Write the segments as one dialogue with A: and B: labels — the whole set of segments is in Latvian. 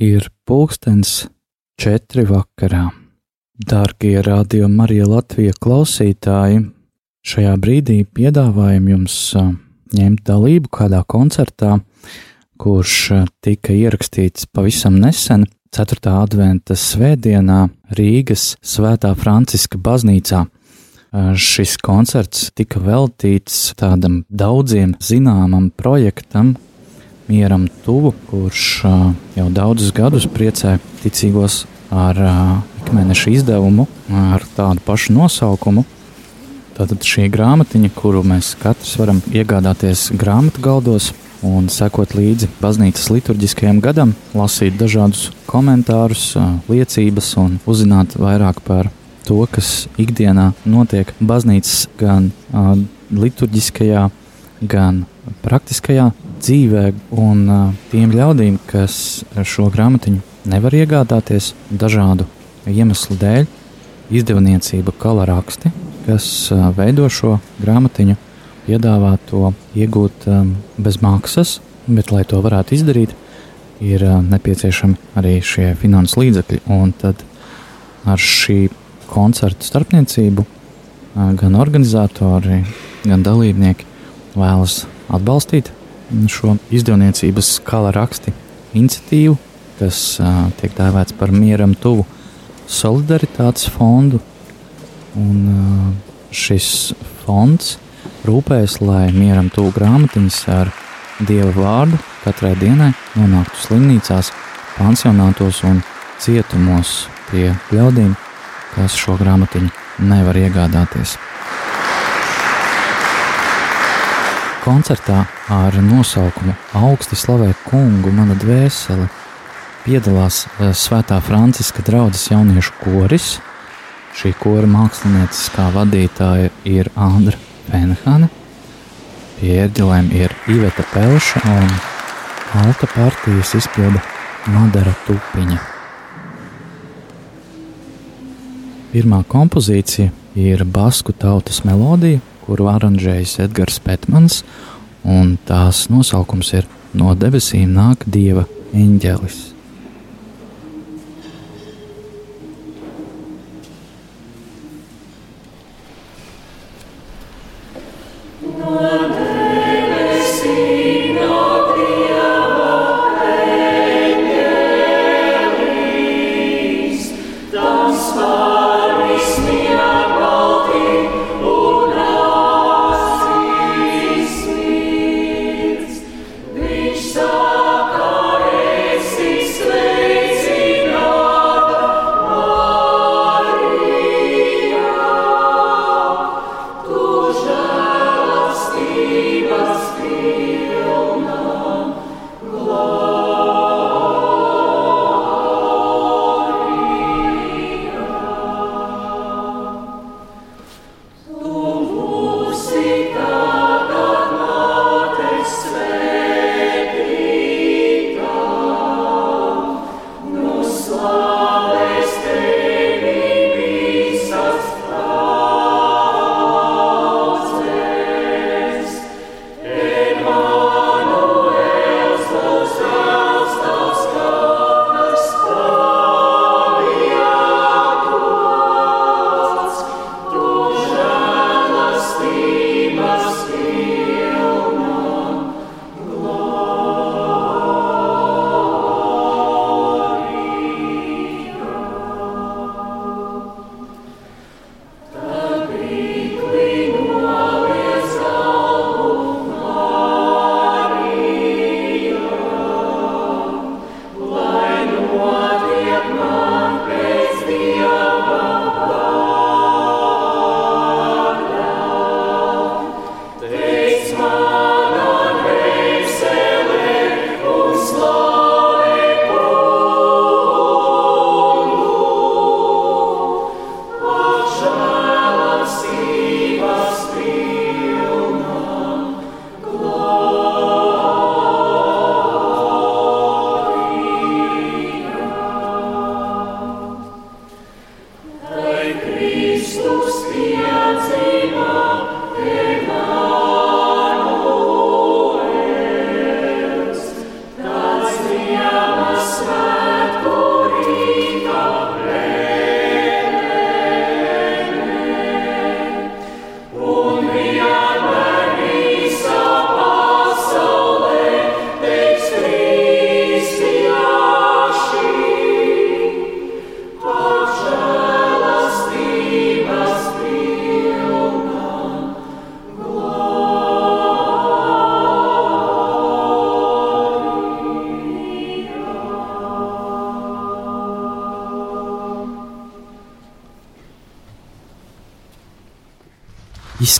A: Ir pulkstens četri vakarā. Dārgie radio Marija Latvija klausītāji, šajā brīdī piedāvājam jums ņemt dalību kādā koncertā, kurš tika ierakstīts pavisam nesen, 4. adventa svētdienā Rīgas Svētā Franciska baznīcā. Šis koncerts tika veltīts tādam daudziem zināmam projektam, mieram tuvu, kurš jau daudzus gadus priecē ticīgos ar ikmēneša izdevumu ar tādu pašu nosaukumu. Tātad šī grāmatiņa, kuru mēs katrs varam iegādāties grāmatu galdos un sekot līdzi baznīcas liturģiskajam gadam, lasīt dažādus komentārus, liecības un uzzināt vairāk par to, kas ikdienā notiek baznīcas gan liturģiskajā, gan praktiskajā dzīvē, un tiem ļaudīm, kas šo grāmatiņu nevar iegādāties dažādu iemeslu dēļ, izdevniecība Kalaraksti, kas veido šo grāmatiņu, piedāvā to iegūt bez maksas, bet, lai to varētu izdarīt, ir nepieciešami arī šie finanses līdzekļi. Un tad ar šī koncerta starpniecību gan organizatori, gan dalībnieki vēlas atbalstīt šo izdevniecības kala raksti iniciatīvu, kas uh, tiek dēvēts par mieram tuvu solidaritātes fondu. Un, uh, šis fonds rūpējas, lai mieram tuvu grāmatiņas ar dieva vārdu katrai dienai nonāktu slimnīcās, pansionātos un cietumos pie ļaudīm, kas šo grāmatiņu nevar iegādāties. Koncertā ar nosaukumu Augsti slavē kungu mana dvēsele piedalās eh, Svētā Franciska draudzes jauniešu koris. Šī kora mākslinieckā vadītāja ir Andra Fenhane, pie ērģelēm ir Iveta Pelša un alta partijas izpilda Madara Tupiņa. Pirmā kompozīcija ir basku tautas melodija, kuru aranžējis Edgars Petmans, un tās nosaukums ir No debesīm nāk dieva eņģelis.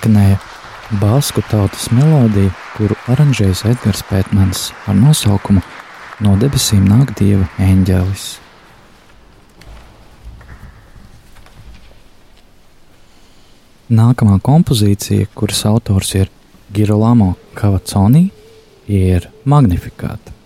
A: Izskanēja basku tautas melodija, kuru aranžējas Edgars Pētmans ar nosaukumu No debesīm nāk dieva eņģēlis. Nākamā kompozīcija, kuras autors ir Girolamo Cavaconi, ir Magnifikāta.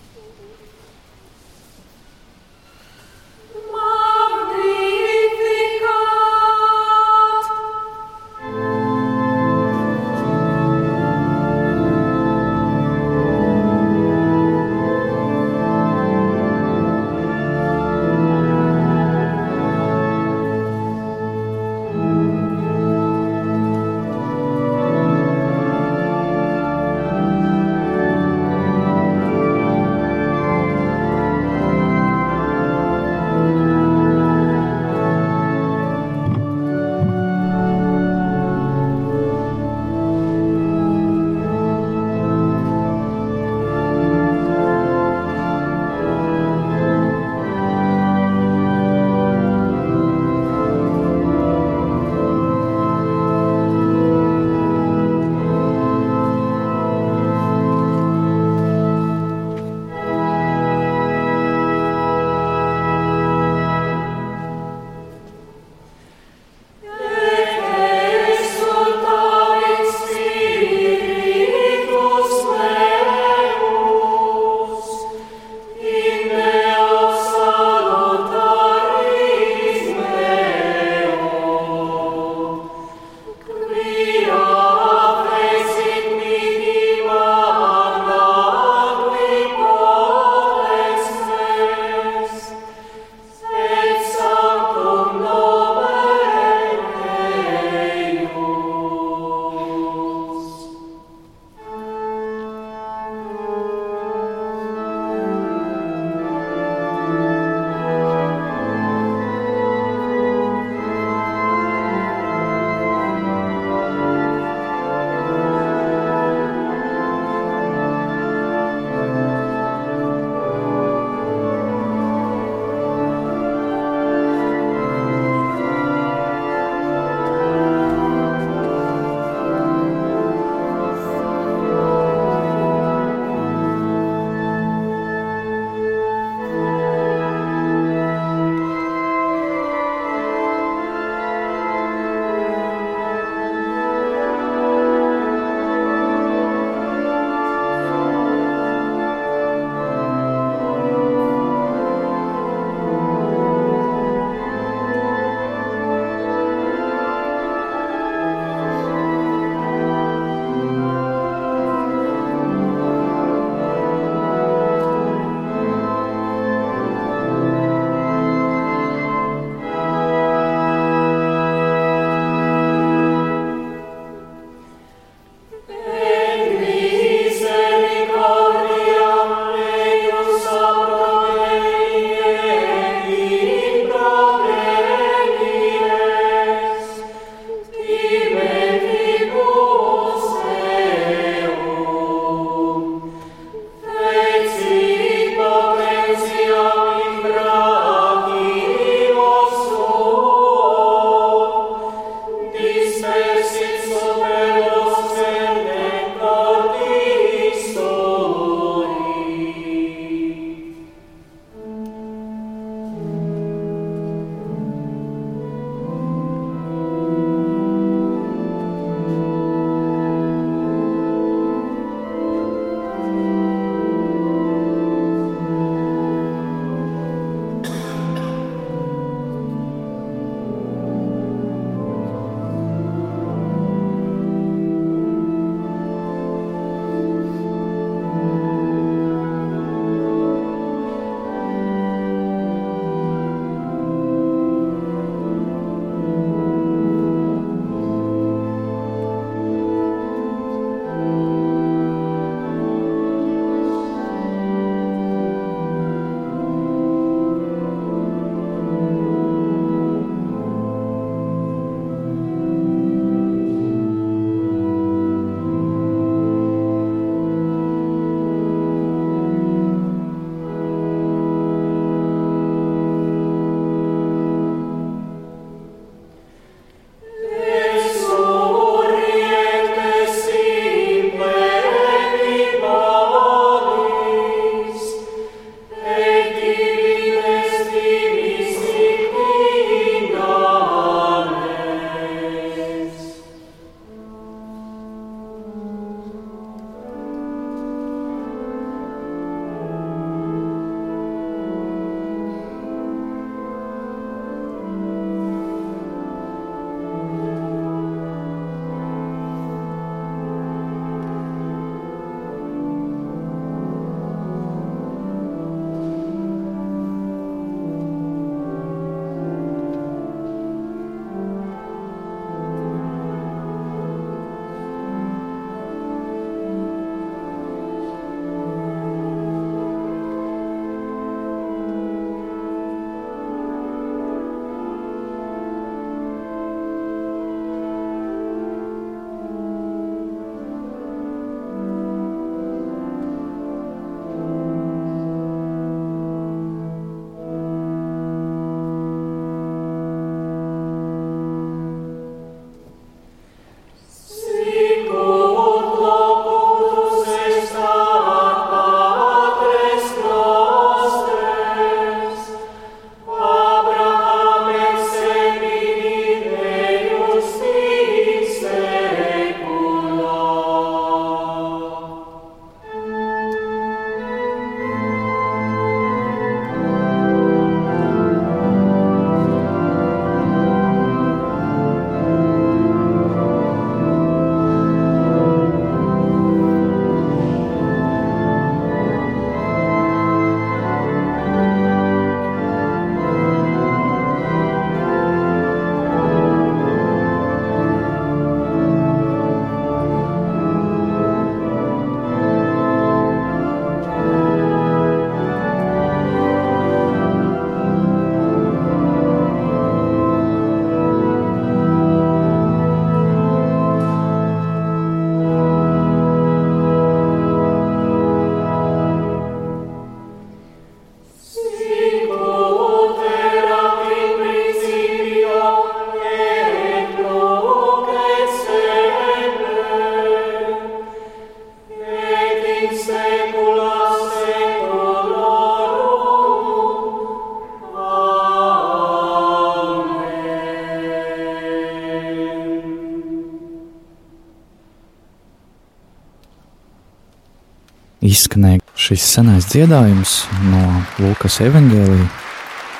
B: Izskanēja šis senais dziedājums no Lūkas evanģēlīja,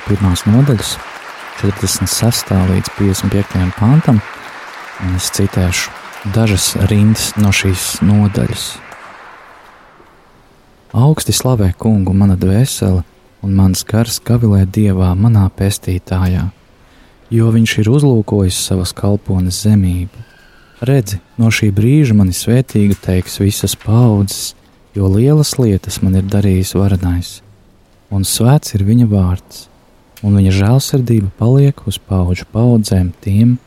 B: pirmās nodaļas, 46. līdz 55. pantam, es citēšu dažas rindas no šīs nodaļas. Augsti slavē kungu mana dvēsele, un mans gars gavilē dievā manā pestītājā, jo viņš ir uzlūkojis savas kalpones zemību. Redzi, no šī brīža mani svētīgi teiks visas paudzes, jo lielas lietas man ir darījis varenais, un svēts ir viņa vārds, un viņa žēlsirdība paliek uz paudžu paudzēm tiem,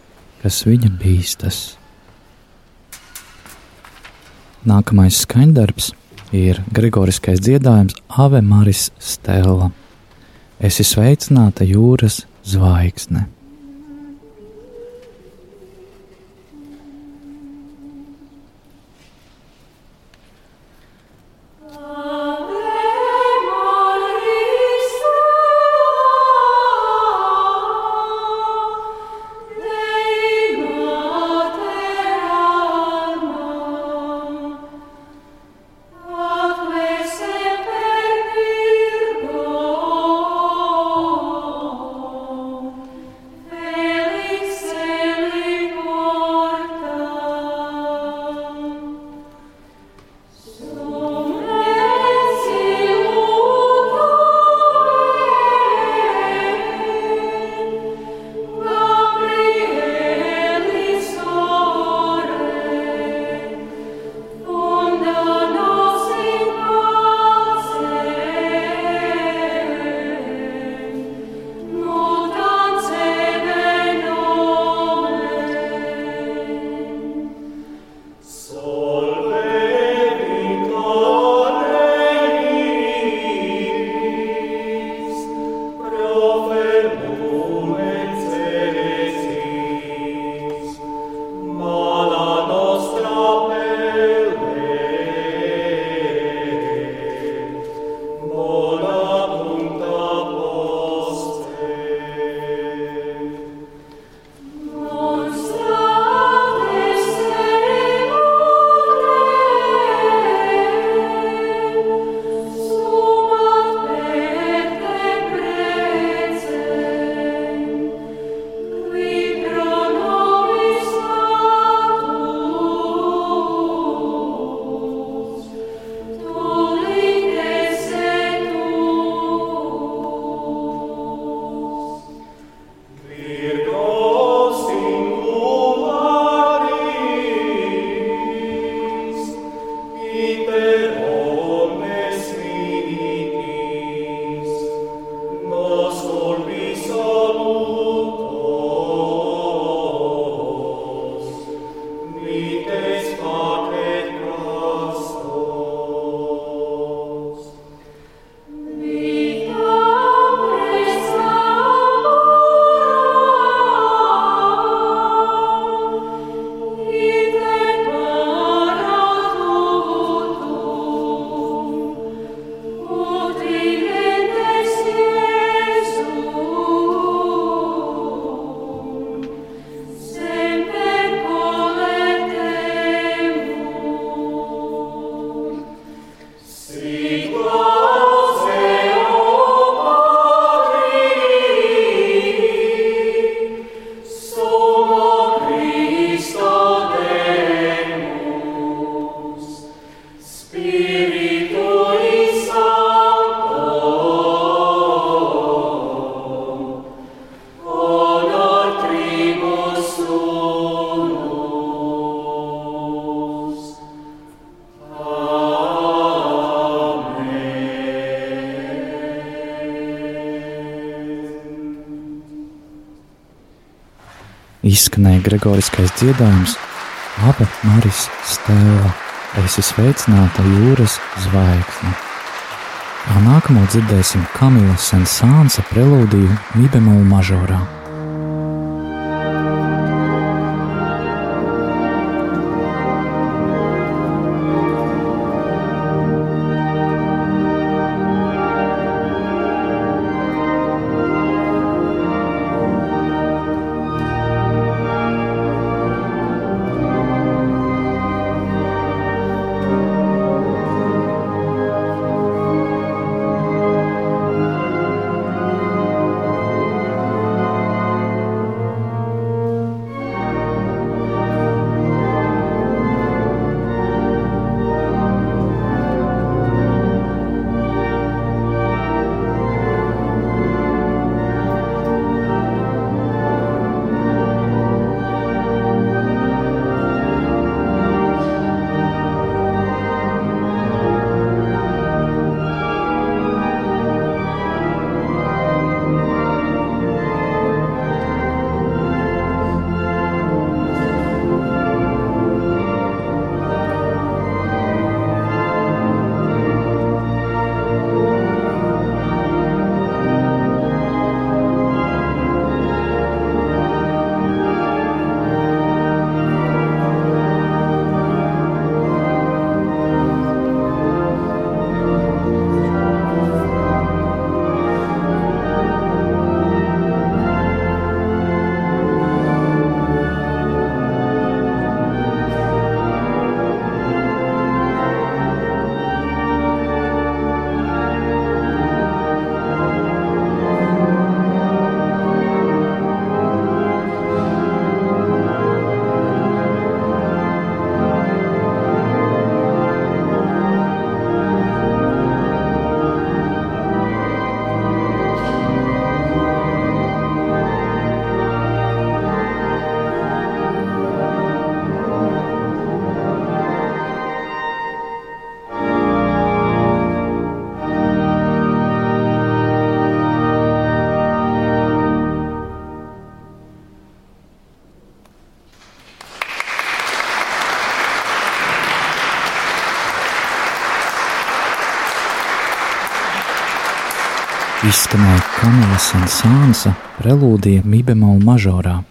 B: kas viņa bīstas. Nākamais skaņdarbs ir Gregoriskais dziedājums Ave Maris Stella. Esi sveicināta jūras zvaigzne! Izskanēja Gregoriskais dziedājums Aba Maris Stēla, esi sveicināta jūras zvaigzne. Nākamo dzirdēsim Kamila Sensānsa prelūdiju Mībemolu mažorā. Izskanēja Kamila Sansānsa prelūdija Mībemolu mažorā.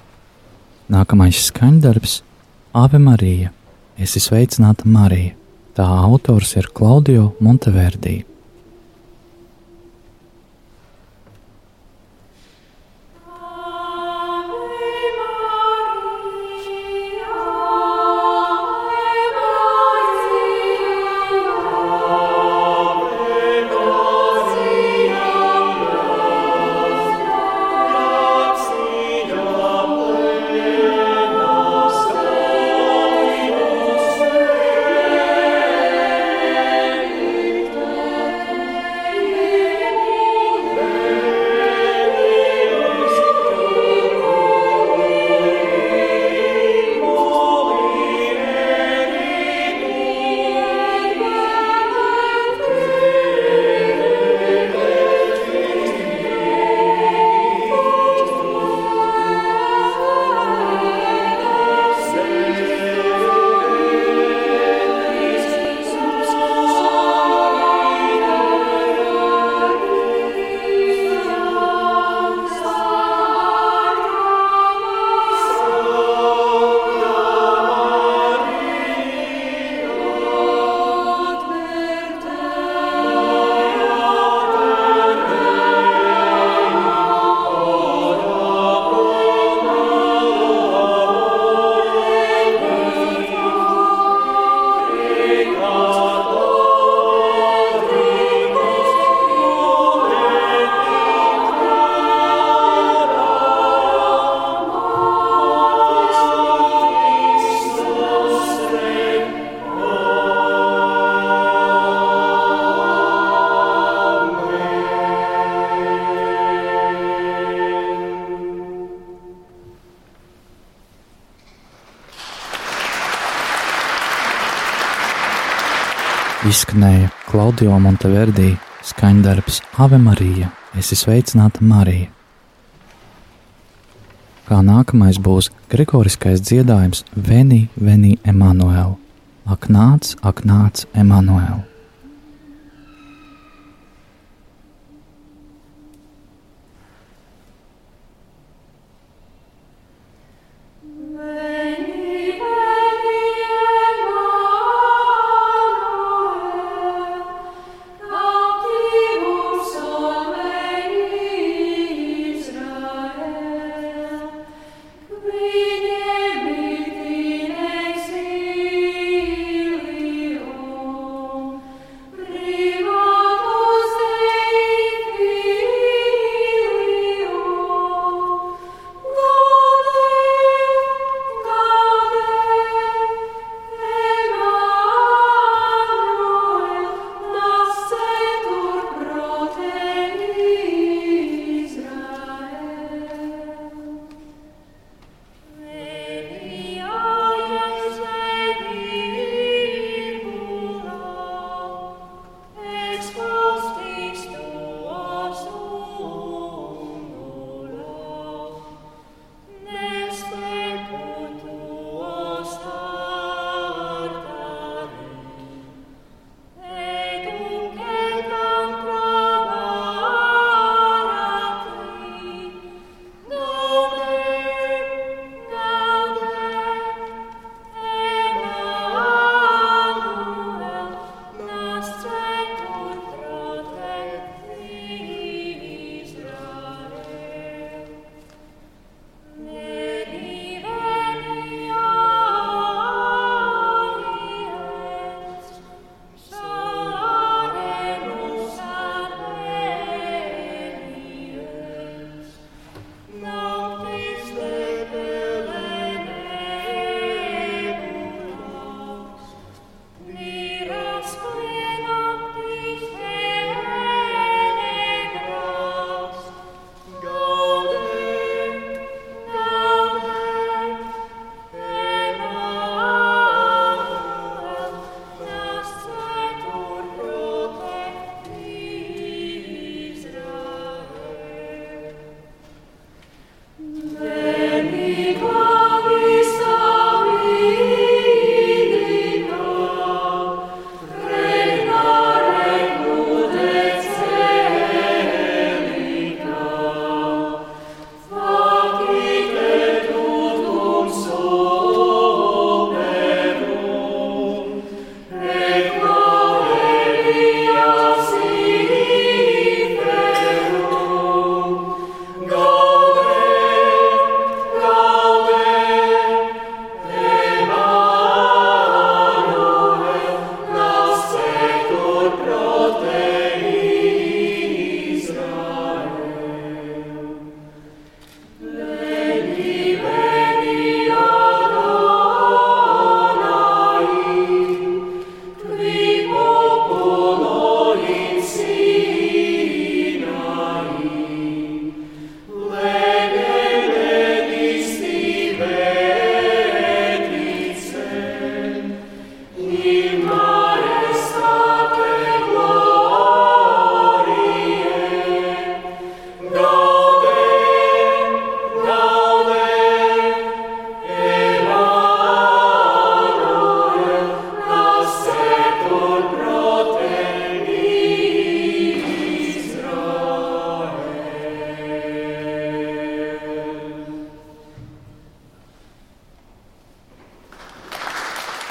B: Nākamais skaņdarbs - Ave Marija, esi sveicināta Marija. Tā autors ir Klaudio Monteverdi. Izskanēja Klaudio Monteverdi skaņdarbs Ave Marija, esi sveicināta Marija. Kā nākamais būs gregoriskais dziedājums Veni, Veni, Emanuēl. Ak nāc, ak nāc, Emanuēl!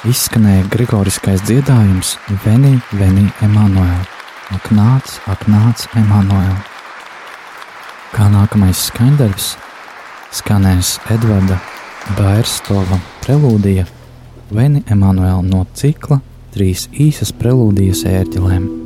A: Izskanēja Grigoriskais dziedājums Veni, Veni, Emanuēl. Ak, nāc, ak, nāc, Emanuēl. Kā nākamais skaņdarbs skanēs Edvarda Bairstova prelūdija Veni, Emanuēl no cikla trīs īsas prelūdijas ērģelēm.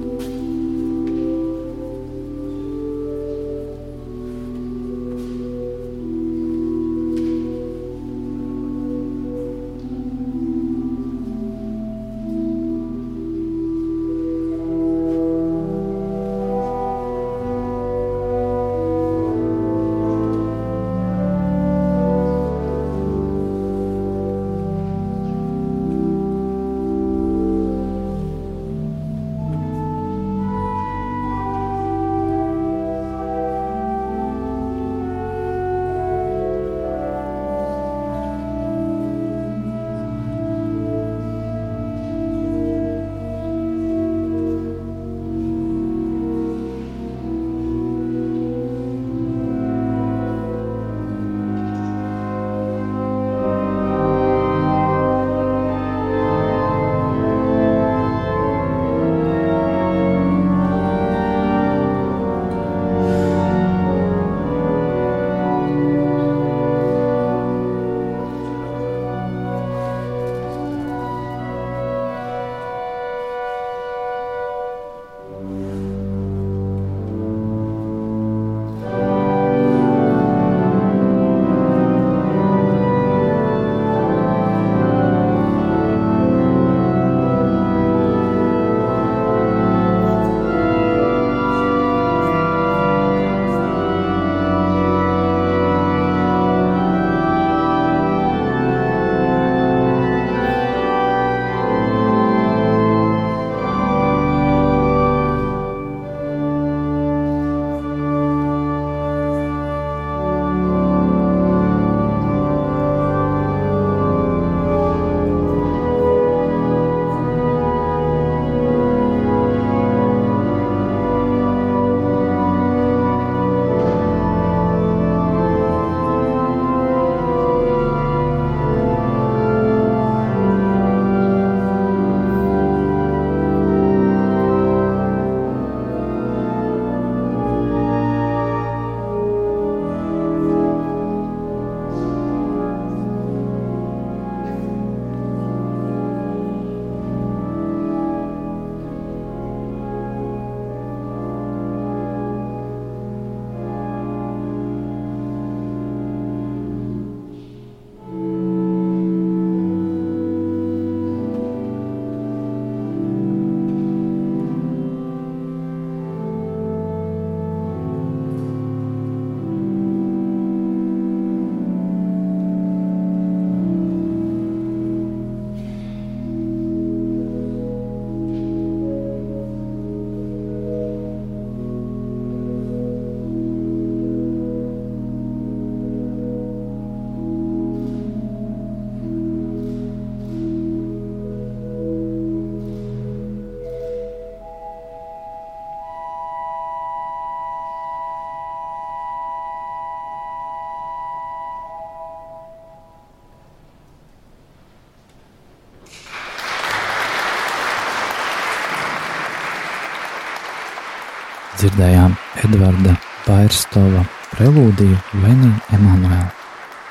A: Dzirdējām Edvarda Bairstova prelūdiju Veni Emanuēl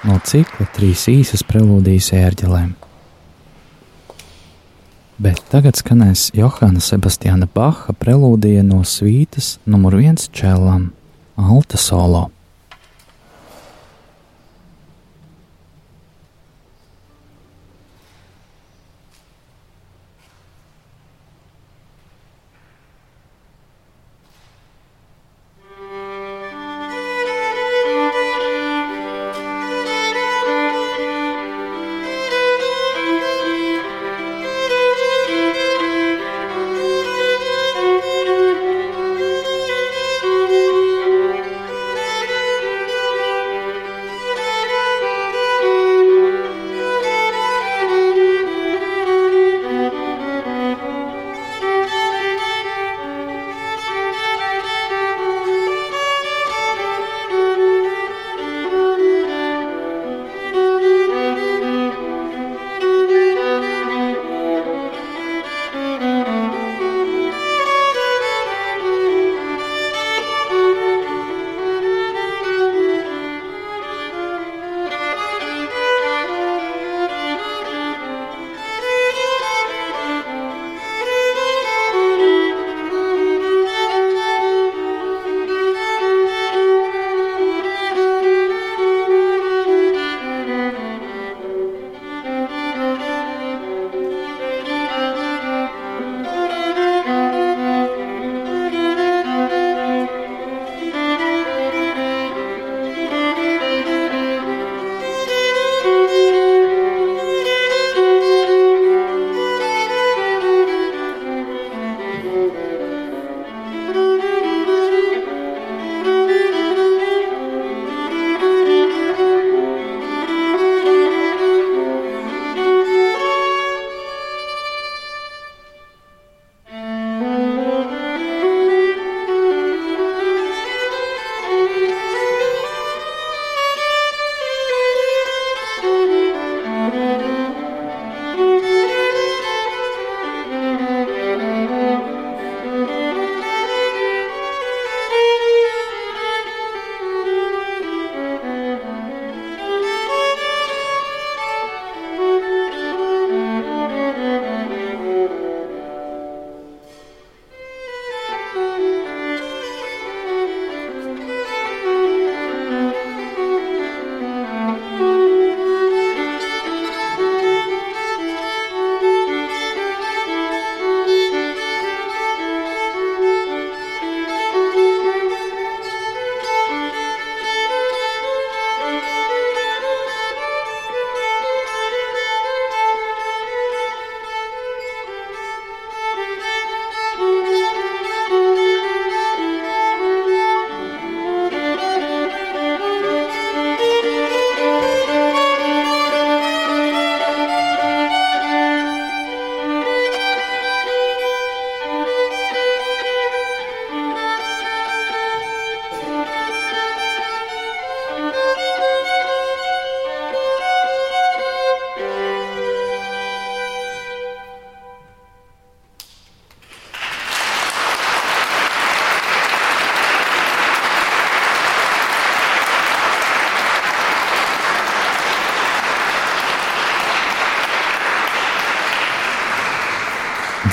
A: no cikla trīs īsas prelūdijas ērģelēm. Bet tagad skanēs Johana Sebastiāna Baha prelūdija no svītas numur viens čēlām Alta solo.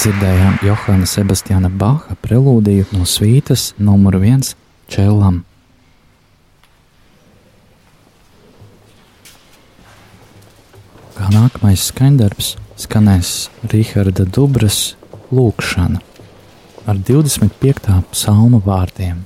B: Dzirdējām Johana Sebastiāna Baha prelūdiju no svītas numur viens čēlam. Kā nākamais skaņdarbs skanēs Rīharda Dubras lūkšana ar 25. psalma vārdiem.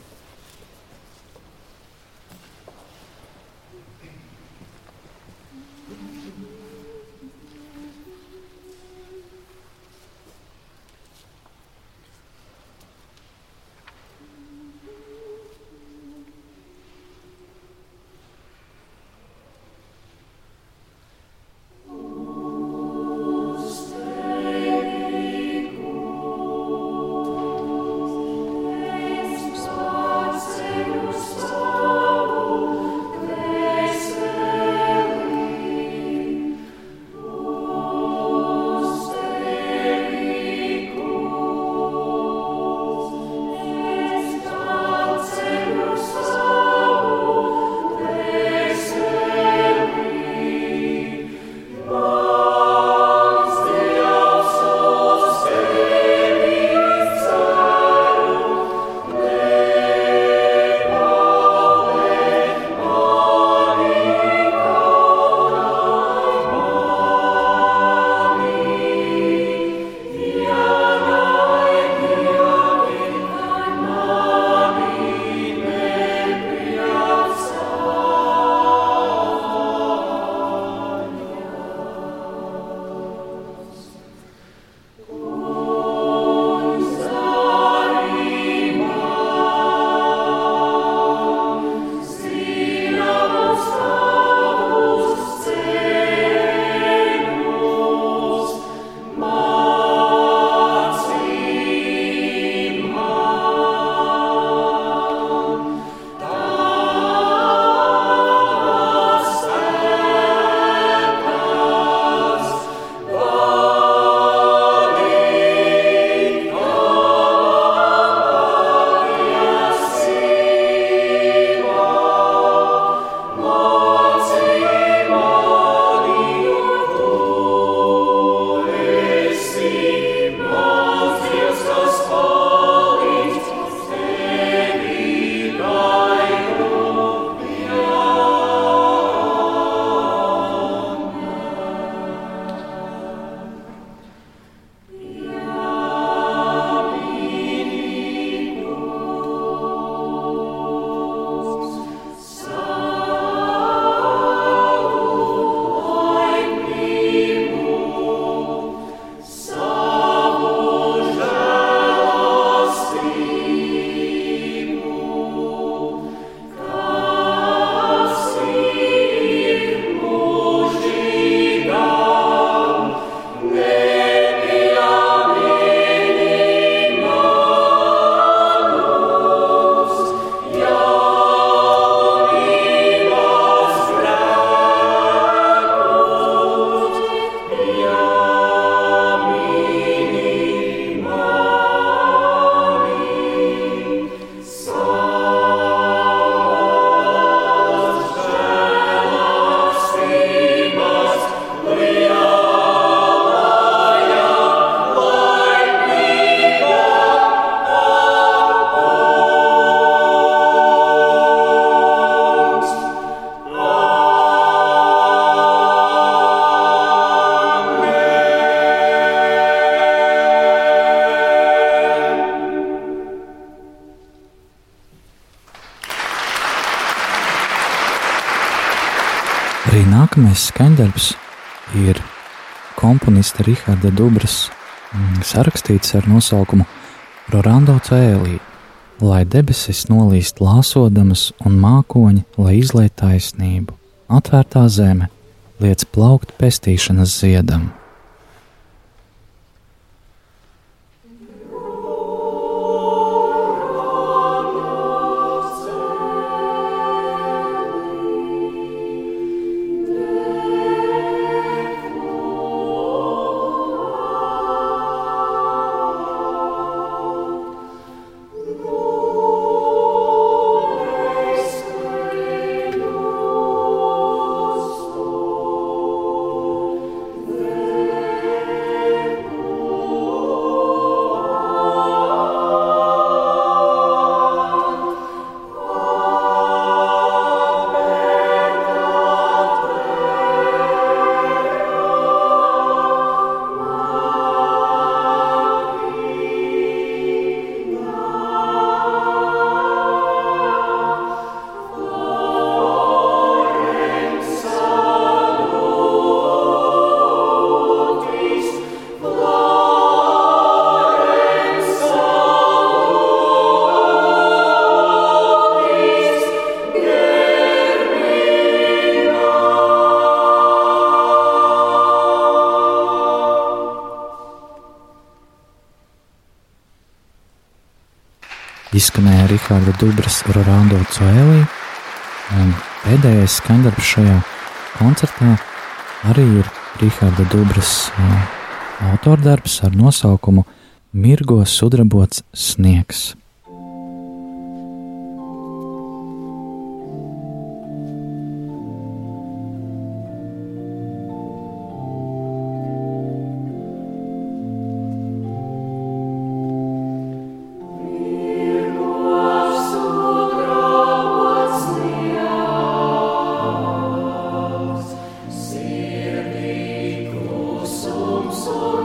B: Nākamais skaņdarbs ir komponista Rahāda Dubras mm, sarakstīts ar nosaukumu Rorando Cēlī, lai debesis nolīst lāsodamas un mākoņi, lai izlaiž taisnību, atvērtā zeme, liec plaukt pestīšanas ziedam. Izskanēja Riharda Dubras Rolando Coelī, un pēdējais skandarbs šajā koncertā arī ir Riharda Dubras autordarbs ar nosaukumu Mirgo sudrabots sniegs. sou.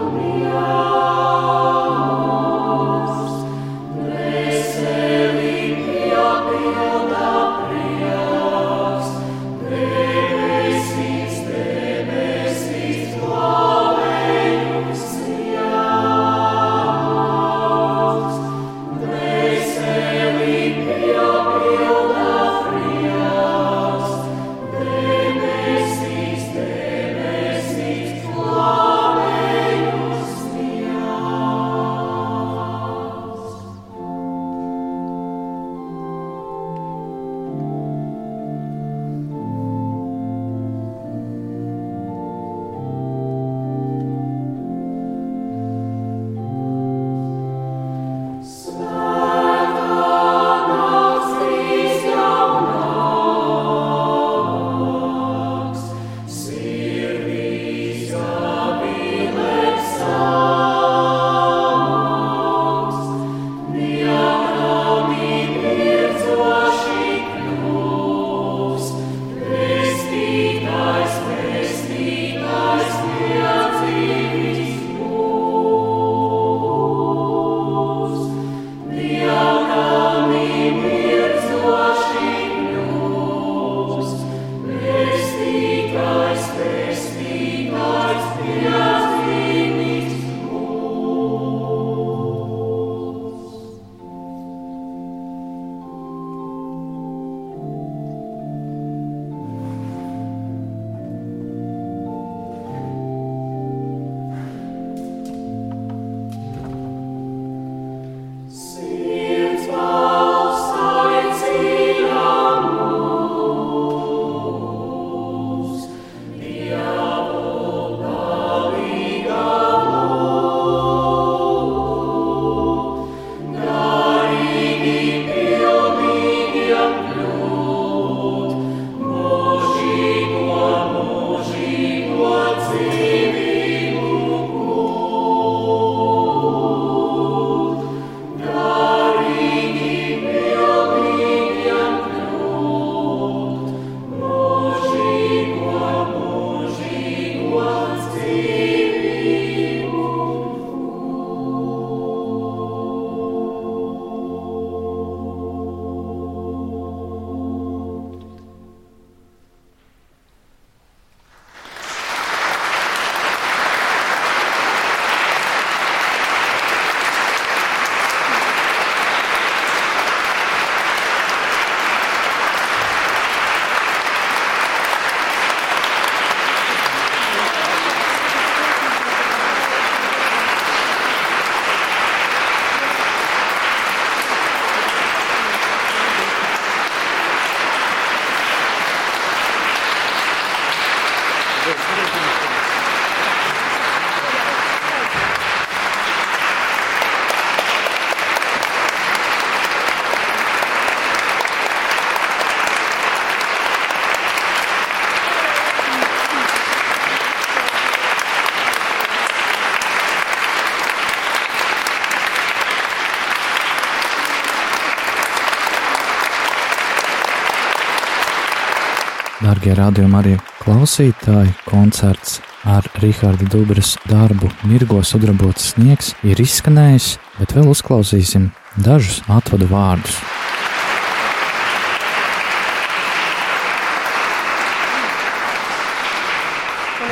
B: Darbie radījumi arī klausītāji, koncerts ar Rīgārda Dubras darbu Mirgo sudrabots sniegs ir izskanējis, bet vēl uzklausīsim dažus atvadu vārdus.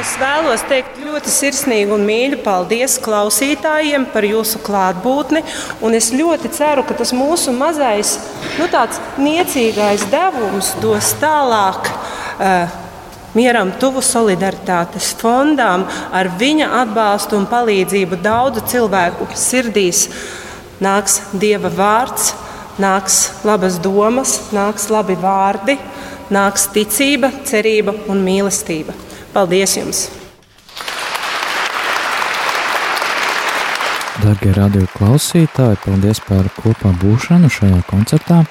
C: Es vēlos teikt ļoti sirsnīgu un mīļu paldies klausītājiem par jūsu klātbūtni. Es ļoti ceru, ka tas mūsu mazais, nu, tāds niecīgais devums dos tālāk Mieram tuvu solidaritātes fondām ar viņa atbalstu un palīdzību daudzu cilvēku sirdīs nāks Dieva vārds, nāks labas domas, nāks labi vārdi, nāks ticība, cerība un mīlestība. Paldies jums!
A: Darbie radio klausītāji, paldies par kopā būšanu šajā koncertā.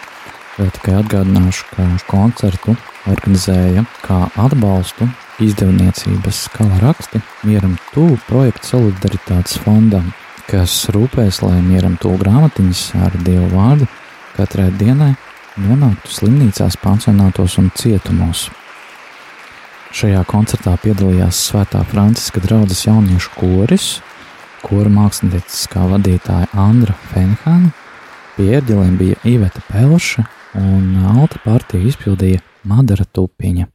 A: Vēl tikai atgādināšu, ka koncertu organizēja kā atbalstu izdevniecības skala raksti Mieram Tūlu projekta solidaritātes fondam, kas rūpēs, lai Mieram Tūlu grāmatiņas ar Dievu vārdu katrai dienai nonāktu slimnīcās, pansionātos un cietumos. Šajā koncertā piedalījās Svētā Franciska draudzes jauniešu koris, kura mākslinieckā vadītāja Andra Fenhāna, pie ērģeliem bija Iveta Pelša un alta partija izpildīja Madara Tupiņa.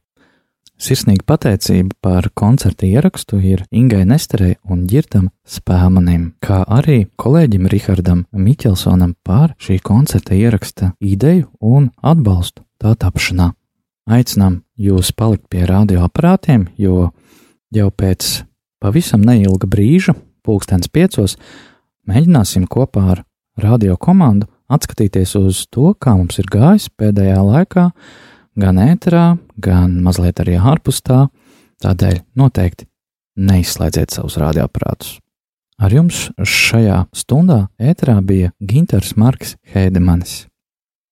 A: Sirsnīga pateicība par koncerta ierakstu ir Ingai Nesterei un Girtam Spēmanim, kā arī kolēģim Rihardam Miķelsonam par šī koncerta ieraksta ideju un atbalstu tā tapšanā. Aicinām jūs palikt pie radioaparātiem, jo jau pēc pavisam neilga brīža, pulkstens piecos, mēģināsim kopā ar radio komandu atskatīties uz to, kā mums ir gājis pēdējā laikā, gan ēterā, gan mazliet arī ārpus tā. Tādēļ noteikti neizslēdziet savus radioaparātus. Ar jums šajā stundā ēterā bija Ginters Marks Heidemanis.